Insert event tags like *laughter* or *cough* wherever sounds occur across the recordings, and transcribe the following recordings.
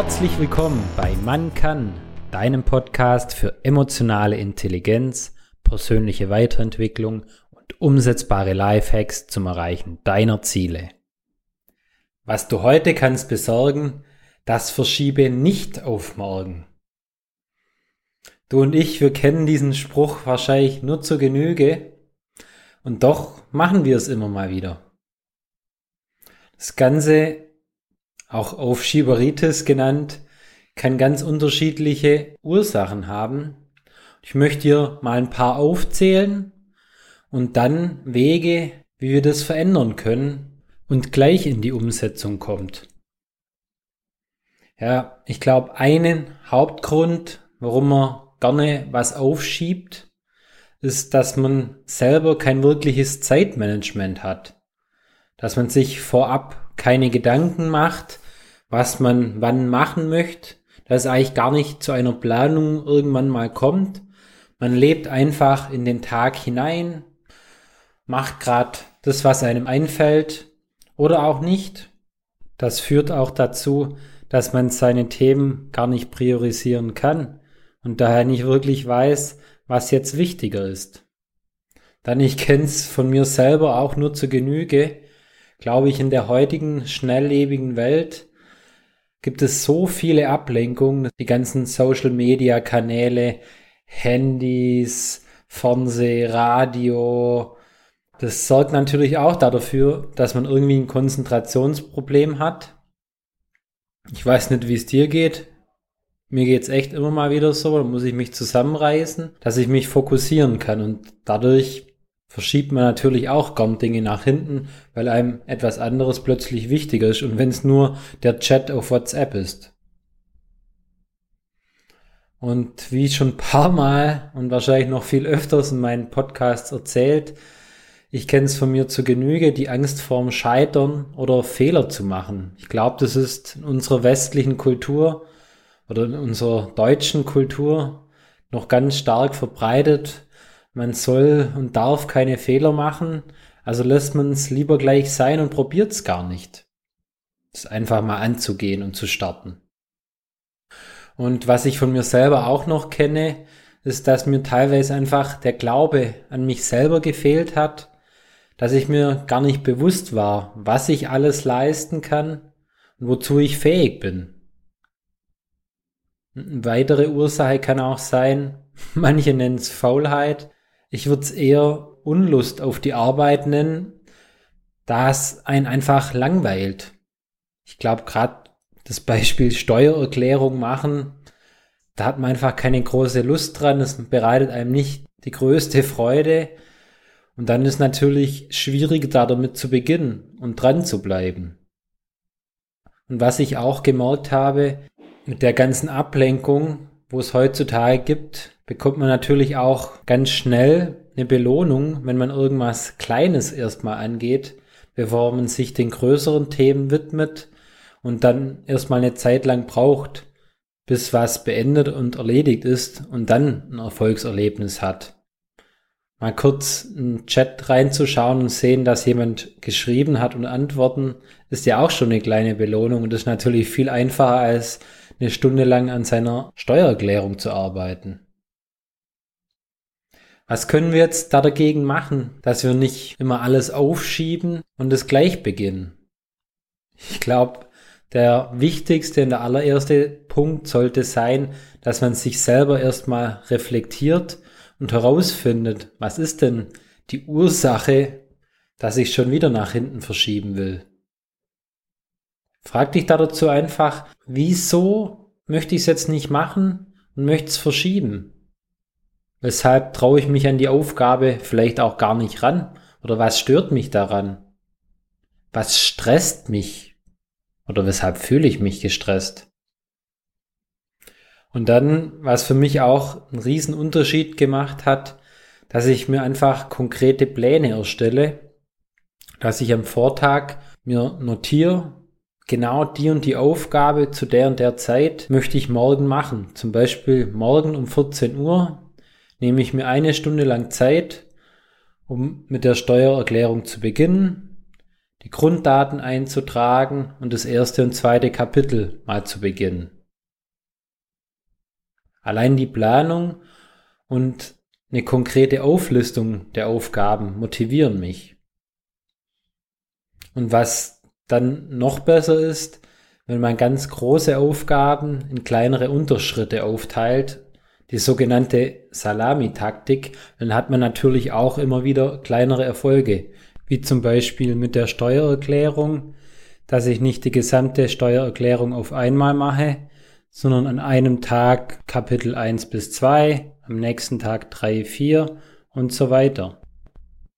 Herzlich willkommen bei Man kann, deinem Podcast für emotionale Intelligenz, persönliche Weiterentwicklung und umsetzbare Lifehacks zum Erreichen deiner Ziele. Was du heute kannst besorgen, das verschiebe nicht auf morgen. Du und ich, wir kennen diesen Spruch wahrscheinlich nur zur Genüge und doch machen wir es immer mal wieder. Das Ganze, auch Aufschieberitis genannt, kann ganz unterschiedliche Ursachen haben. Ich möchte dir mal ein paar aufzählen und dann Wege, wie wir das verändern können und gleich in die Umsetzung kommt. Ja, ich glaube, einen Hauptgrund, warum man gerne was aufschiebt, ist, dass man selber kein wirkliches Zeitmanagement hat. Dass man sich vorab keine Gedanken macht, was man wann machen möchte, dass es eigentlich gar nicht zu einer Planung irgendwann mal kommt. Man lebt einfach in den Tag hinein, macht gerade das, was einem einfällt oder auch nicht. Das führt auch dazu, dass man seine Themen gar nicht priorisieren kann und daher nicht wirklich weiß, was jetzt wichtiger ist. Dann ich kenn's von mir selber auch nur zu Genüge, glaube ich, in der heutigen schnelllebigen Welt gibt es so viele Ablenkungen, die ganzen Social Media Kanäle, Handys, Fernseh, Radio. Das sorgt natürlich auch dafür, dass man irgendwie ein Konzentrationsproblem hat. Ich weiß nicht, wie es dir geht. Mir geht's echt immer mal wieder so, da muss ich mich zusammenreißen, dass ich mich fokussieren kann und dadurch verschiebt man natürlich auch gern Dinge nach hinten, weil einem etwas anderes plötzlich wichtiger ist und wenn es nur der Chat auf WhatsApp ist. Und wie schon ein paar Mal und wahrscheinlich noch viel öfters in meinen Podcasts erzählt, ich kenne es von mir zu Genüge, die Angst vorm Scheitern oder Fehler zu machen. Ich glaube, das ist in unserer westlichen Kultur oder in unserer deutschen Kultur noch ganz stark verbreitet. Man soll und darf keine Fehler machen, also lässt man es lieber gleich sein und probiert es gar nicht. Es einfach mal anzugehen und zu starten. Und was ich von mir selber auch noch kenne, ist, dass mir teilweise einfach der Glaube an mich selber gefehlt hat, dass ich mir gar nicht bewusst war, was ich alles leisten kann und wozu ich fähig bin. Eine weitere Ursache kann auch sein, *laughs* manche nennen es Faulheit. Ich würde es eher Unlust auf die Arbeit nennen, da es einen einfach langweilt. Ich glaube, gerade das Beispiel *laughs* Steuererklärung machen, da hat man einfach keine große Lust dran, es bereitet einem nicht die größte Freude. Und dann ist natürlich schwierig, da damit zu beginnen und dran zu bleiben. Und was ich auch gemerkt habe, mit der ganzen Ablenkung, wo es heutzutage gibt, bekommt man natürlich auch ganz schnell eine Belohnung, wenn man irgendwas Kleines erstmal angeht, bevor man sich den größeren Themen widmet und dann erstmal eine Zeit lang braucht, bis was beendet und erledigt ist und dann ein Erfolgserlebnis hat. Mal kurz in den Chat reinzuschauen und sehen, dass jemand geschrieben hat und antworten, ist ja auch schon eine kleine Belohnung und ist natürlich viel einfacher als eine Stunde lang an seiner Steuererklärung zu arbeiten. Was können wir jetzt da dagegen machen, dass wir nicht immer alles aufschieben und es gleich beginnen? Ich glaube, der wichtigste und der allererste Punkt sollte sein, dass man sich selber erstmal reflektiert und herausfindet, was ist denn die Ursache, dass ich schon wieder nach hinten verschieben will. Frag dich da dazu einfach, wieso möchte ich es jetzt nicht machen und möchte es verschieben? Weshalb traue ich mich an die Aufgabe vielleicht auch gar nicht ran? Oder was stört mich daran? Was stresst mich? Oder weshalb fühle ich mich gestresst? Und dann, was für mich auch einen riesen Unterschied gemacht hat, dass ich mir einfach konkrete Pläne erstelle, dass ich am Vortag mir notiere, genau die und die Aufgabe zu der und der Zeit möchte ich morgen machen. Zum Beispiel morgen um 14 Uhr nehme ich mir eine Stunde lang Zeit, um mit der Steuererklärung zu beginnen, die Grunddaten einzutragen und das erste und zweite Kapitel mal zu beginnen. Allein die Planung und eine konkrete Auflistung der Aufgaben motivieren mich. Und was dann noch besser ist, wenn man ganz große Aufgaben in kleinere Unterschritte aufteilt, die sogenannte Salami-Taktik, dann hat man natürlich auch immer wieder kleinere Erfolge, wie zum Beispiel mit der Steuererklärung, dass ich nicht die gesamte Steuererklärung auf einmal mache, sondern an einem Tag Kapitel 1 bis 2, am nächsten Tag 3, 4 und so weiter.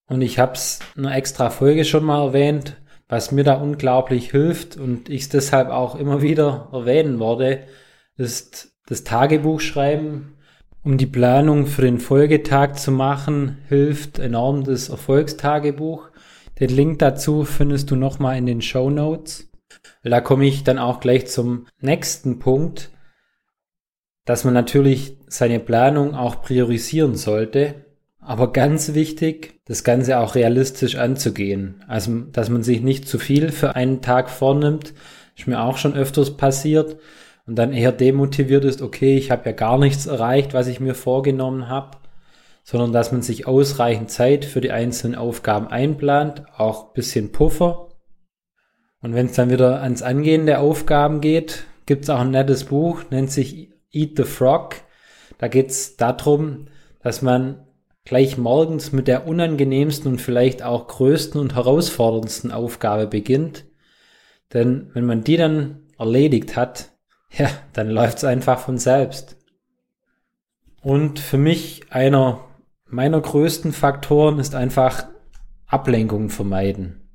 Und ich habe es in einer extra Folge schon mal erwähnt, was mir da unglaublich hilft und ich es deshalb auch immer wieder erwähnen werde, ist das Tagebuchschreiben. Um die Planung für den Folgetag zu machen, hilft enorm das Erfolgstagebuch. Den Link dazu findest du nochmal in den Show Notes. Da komme ich dann auch gleich zum nächsten Punkt, dass man natürlich seine Planung auch priorisieren sollte. Aber ganz wichtig, das Ganze auch realistisch anzugehen. Also, dass man sich nicht zu viel für einen Tag vornimmt, ist mir auch schon öfters passiert und dann eher demotiviert ist, okay, ich habe ja gar nichts erreicht, was ich mir vorgenommen habe, sondern dass man sich ausreichend Zeit für die einzelnen Aufgaben einplant, auch bisschen Puffer. Und wenn es dann wieder ans Angehen der Aufgaben geht, gibt es auch ein nettes Buch, nennt sich Eat the Frog. Da geht es darum, dass man gleich morgens mit der unangenehmsten und vielleicht auch größten und herausforderndsten Aufgabe beginnt. Denn wenn man die dann erledigt hat, ja, dann läuft es einfach von selbst. Und für mich einer meiner größten Faktoren ist einfach Ablenkung vermeiden.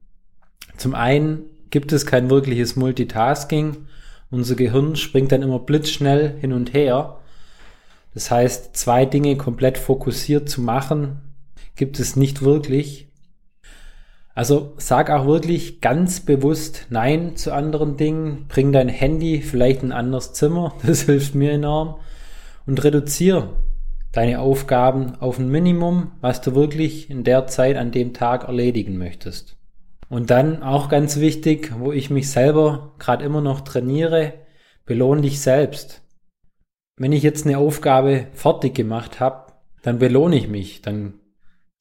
Zum einen gibt es kein wirkliches Multitasking. Unser Gehirn springt dann immer blitzschnell hin und her das heißt, zwei Dinge komplett fokussiert zu machen, gibt es nicht wirklich. Also sag auch wirklich ganz bewusst Nein zu anderen Dingen. Bring dein Handy vielleicht in ein anderes Zimmer. *laughs* Das hilft mir enorm. Und reduziere deine Aufgaben auf ein Minimum, was du wirklich in der Zeit an dem Tag erledigen möchtest. Und dann auch ganz wichtig, wo ich mich selber gerade immer noch trainiere, belohn dich selbst wenn ich jetzt eine Aufgabe fertig gemacht habe, dann belohne ich mich. Dann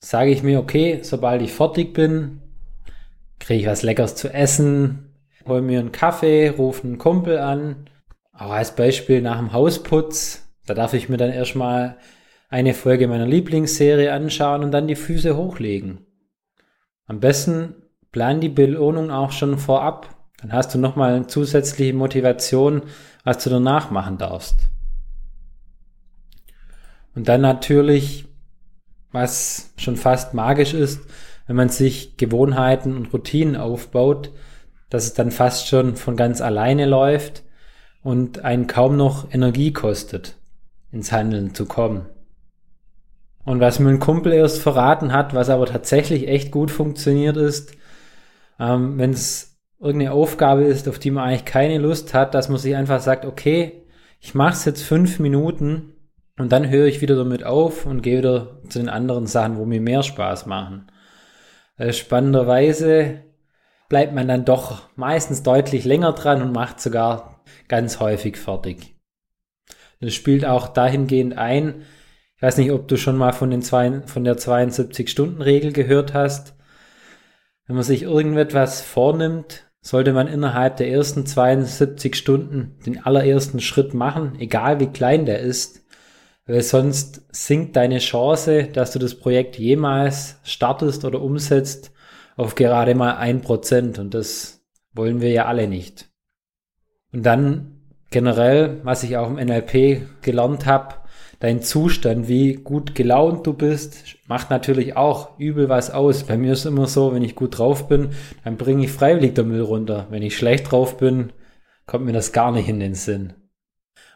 sage ich mir, okay, sobald ich fertig bin, kriege ich was Leckeres zu essen, hole mir einen Kaffee, rufe einen Kumpel an. Auch als Beispiel nach dem Hausputz, da darf ich mir dann erstmal eine Folge meiner Lieblingsserie anschauen und dann die Füße hochlegen. Am besten plan die Belohnung auch schon vorab. Dann hast du nochmal eine zusätzliche Motivation, was du danach machen darfst. Und dann natürlich, was schon fast magisch ist, wenn man sich Gewohnheiten und Routinen aufbaut, dass es dann fast schon von ganz alleine läuft und einen kaum noch Energie kostet, ins Handeln zu kommen. Und was mir ein Kumpel erst verraten hat, was aber tatsächlich echt gut funktioniert ist, ähm, wenn es irgendeine Aufgabe ist, auf die man eigentlich keine Lust hat, dass man sich einfach sagt, okay, ich mache es jetzt fünf Minuten und dann höre ich wieder damit auf und gehe wieder zu den anderen Sachen, wo mir mehr Spaß machen. Äh, spannenderweise bleibt man dann doch meistens deutlich länger dran und macht sogar ganz häufig fertig. Das spielt auch dahingehend ein, ich weiß nicht, ob du schon mal von, den zwei, von der 72-Stunden-Regel gehört hast. Wenn man sich irgendetwas vornimmt, sollte man innerhalb der ersten 72 Stunden den allerersten Schritt machen, egal wie klein der ist, weil sonst sinkt deine Chance, dass du das Projekt jemals startest oder umsetzt, auf gerade mal ein Prozent und das wollen wir ja alle nicht. Und dann generell, was ich auch im NLP gelernt habe, dein Zustand, wie gut gelaunt du bist, macht natürlich auch übel was aus. Bei mir ist immer so, wenn ich gut drauf bin, dann bringe ich freiwillig der Müll runter. Wenn ich schlecht drauf bin, kommt mir das gar nicht in den Sinn.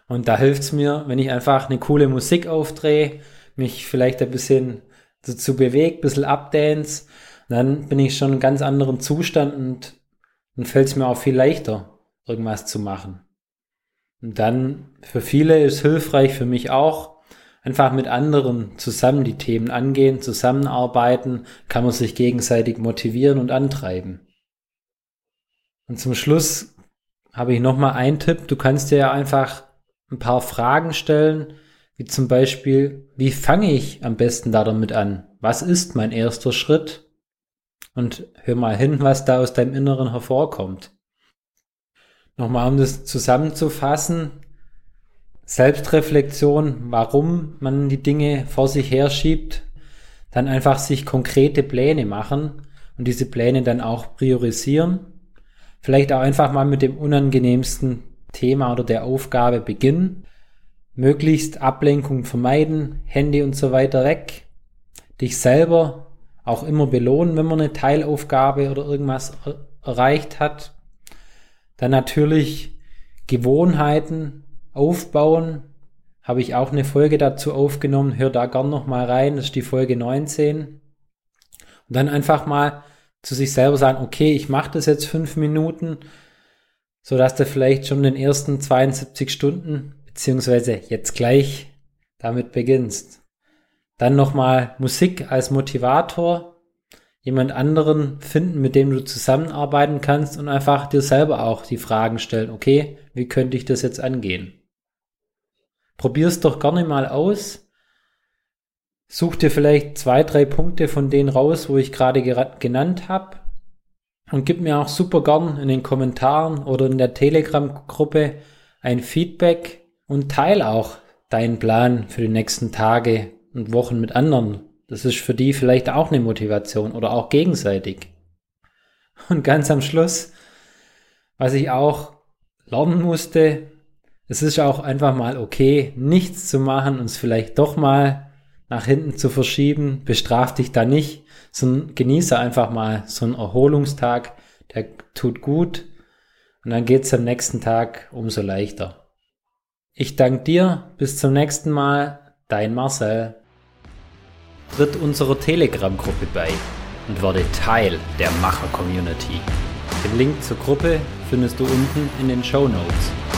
Und da hilft's mir, wenn ich einfach eine coole Musik aufdrehe, mich vielleicht ein bisschen dazu bewege, ein bisschen abdance, dann bin ich schon in ganz anderen Zustand und dann fällt es mir auch viel leichter, irgendwas zu machen. Und dann für viele ist hilfreich, für mich auch, einfach mit anderen zusammen die Themen angehen, zusammenarbeiten, kann man sich gegenseitig motivieren und antreiben. Und zum Schluss habe ich nochmal einen Tipp. Du kannst dir ja einfach ein paar Fragen stellen, wie zum Beispiel, wie fange ich am besten da damit an? Was ist mein erster Schritt? Und hör mal hin, was da aus deinem Inneren hervorkommt. Nochmal, um das zusammenzufassen. Selbstreflexion, warum man die Dinge vor sich herschiebt, dann einfach sich konkrete Pläne machen und diese Pläne dann auch priorisieren. Vielleicht auch einfach mal mit dem unangenehmsten Thema oder der Aufgabe beginnen. Möglichst Ablenkung vermeiden, Handy und so weiter weg. Dich selber auch immer belohnen, wenn man eine Teilaufgabe oder irgendwas erreicht hat. Dann natürlich Gewohnheiten aufbauen. Habe ich auch eine Folge dazu aufgenommen. Hör da gern noch mal rein. Das ist die Folge 19. Und dann einfach mal zu sich selber sagen, okay, ich mache das jetzt fünf Minuten, so dass du vielleicht schon den ersten 72 Stunden beziehungsweise jetzt gleich damit beginnst. Dann nochmal Musik als Motivator, jemand anderen finden, mit dem du zusammenarbeiten kannst und einfach dir selber auch die Fragen stellen, okay, wie könnte ich das jetzt angehen? Probier's doch gerne mal aus. Such dir vielleicht zwei, drei Punkte von denen raus, wo ich gerade genannt habe. Und gib mir auch super gern in den Kommentaren oder in der Telegram-Gruppe ein Feedback und teil auch deinen Plan für die nächsten Tage und Wochen mit anderen. Das ist für die vielleicht auch eine Motivation oder auch gegenseitig. Und ganz am Schluss, was ich auch lernen musste, es ist auch einfach mal okay, nichts zu machen und es vielleicht doch mal nach hinten zu verschieben. Bestraf dich da nicht, sondern genieße einfach mal so einen Erholungstag, der tut gut und dann geht's am nächsten Tag umso leichter. Ich danke dir, bis zum nächsten Mal, dein Marcel. Tritt unserer Telegram-Gruppe bei und werde Teil der Macher-Community. Den Link zur Gruppe findest du unten in den Show Notes.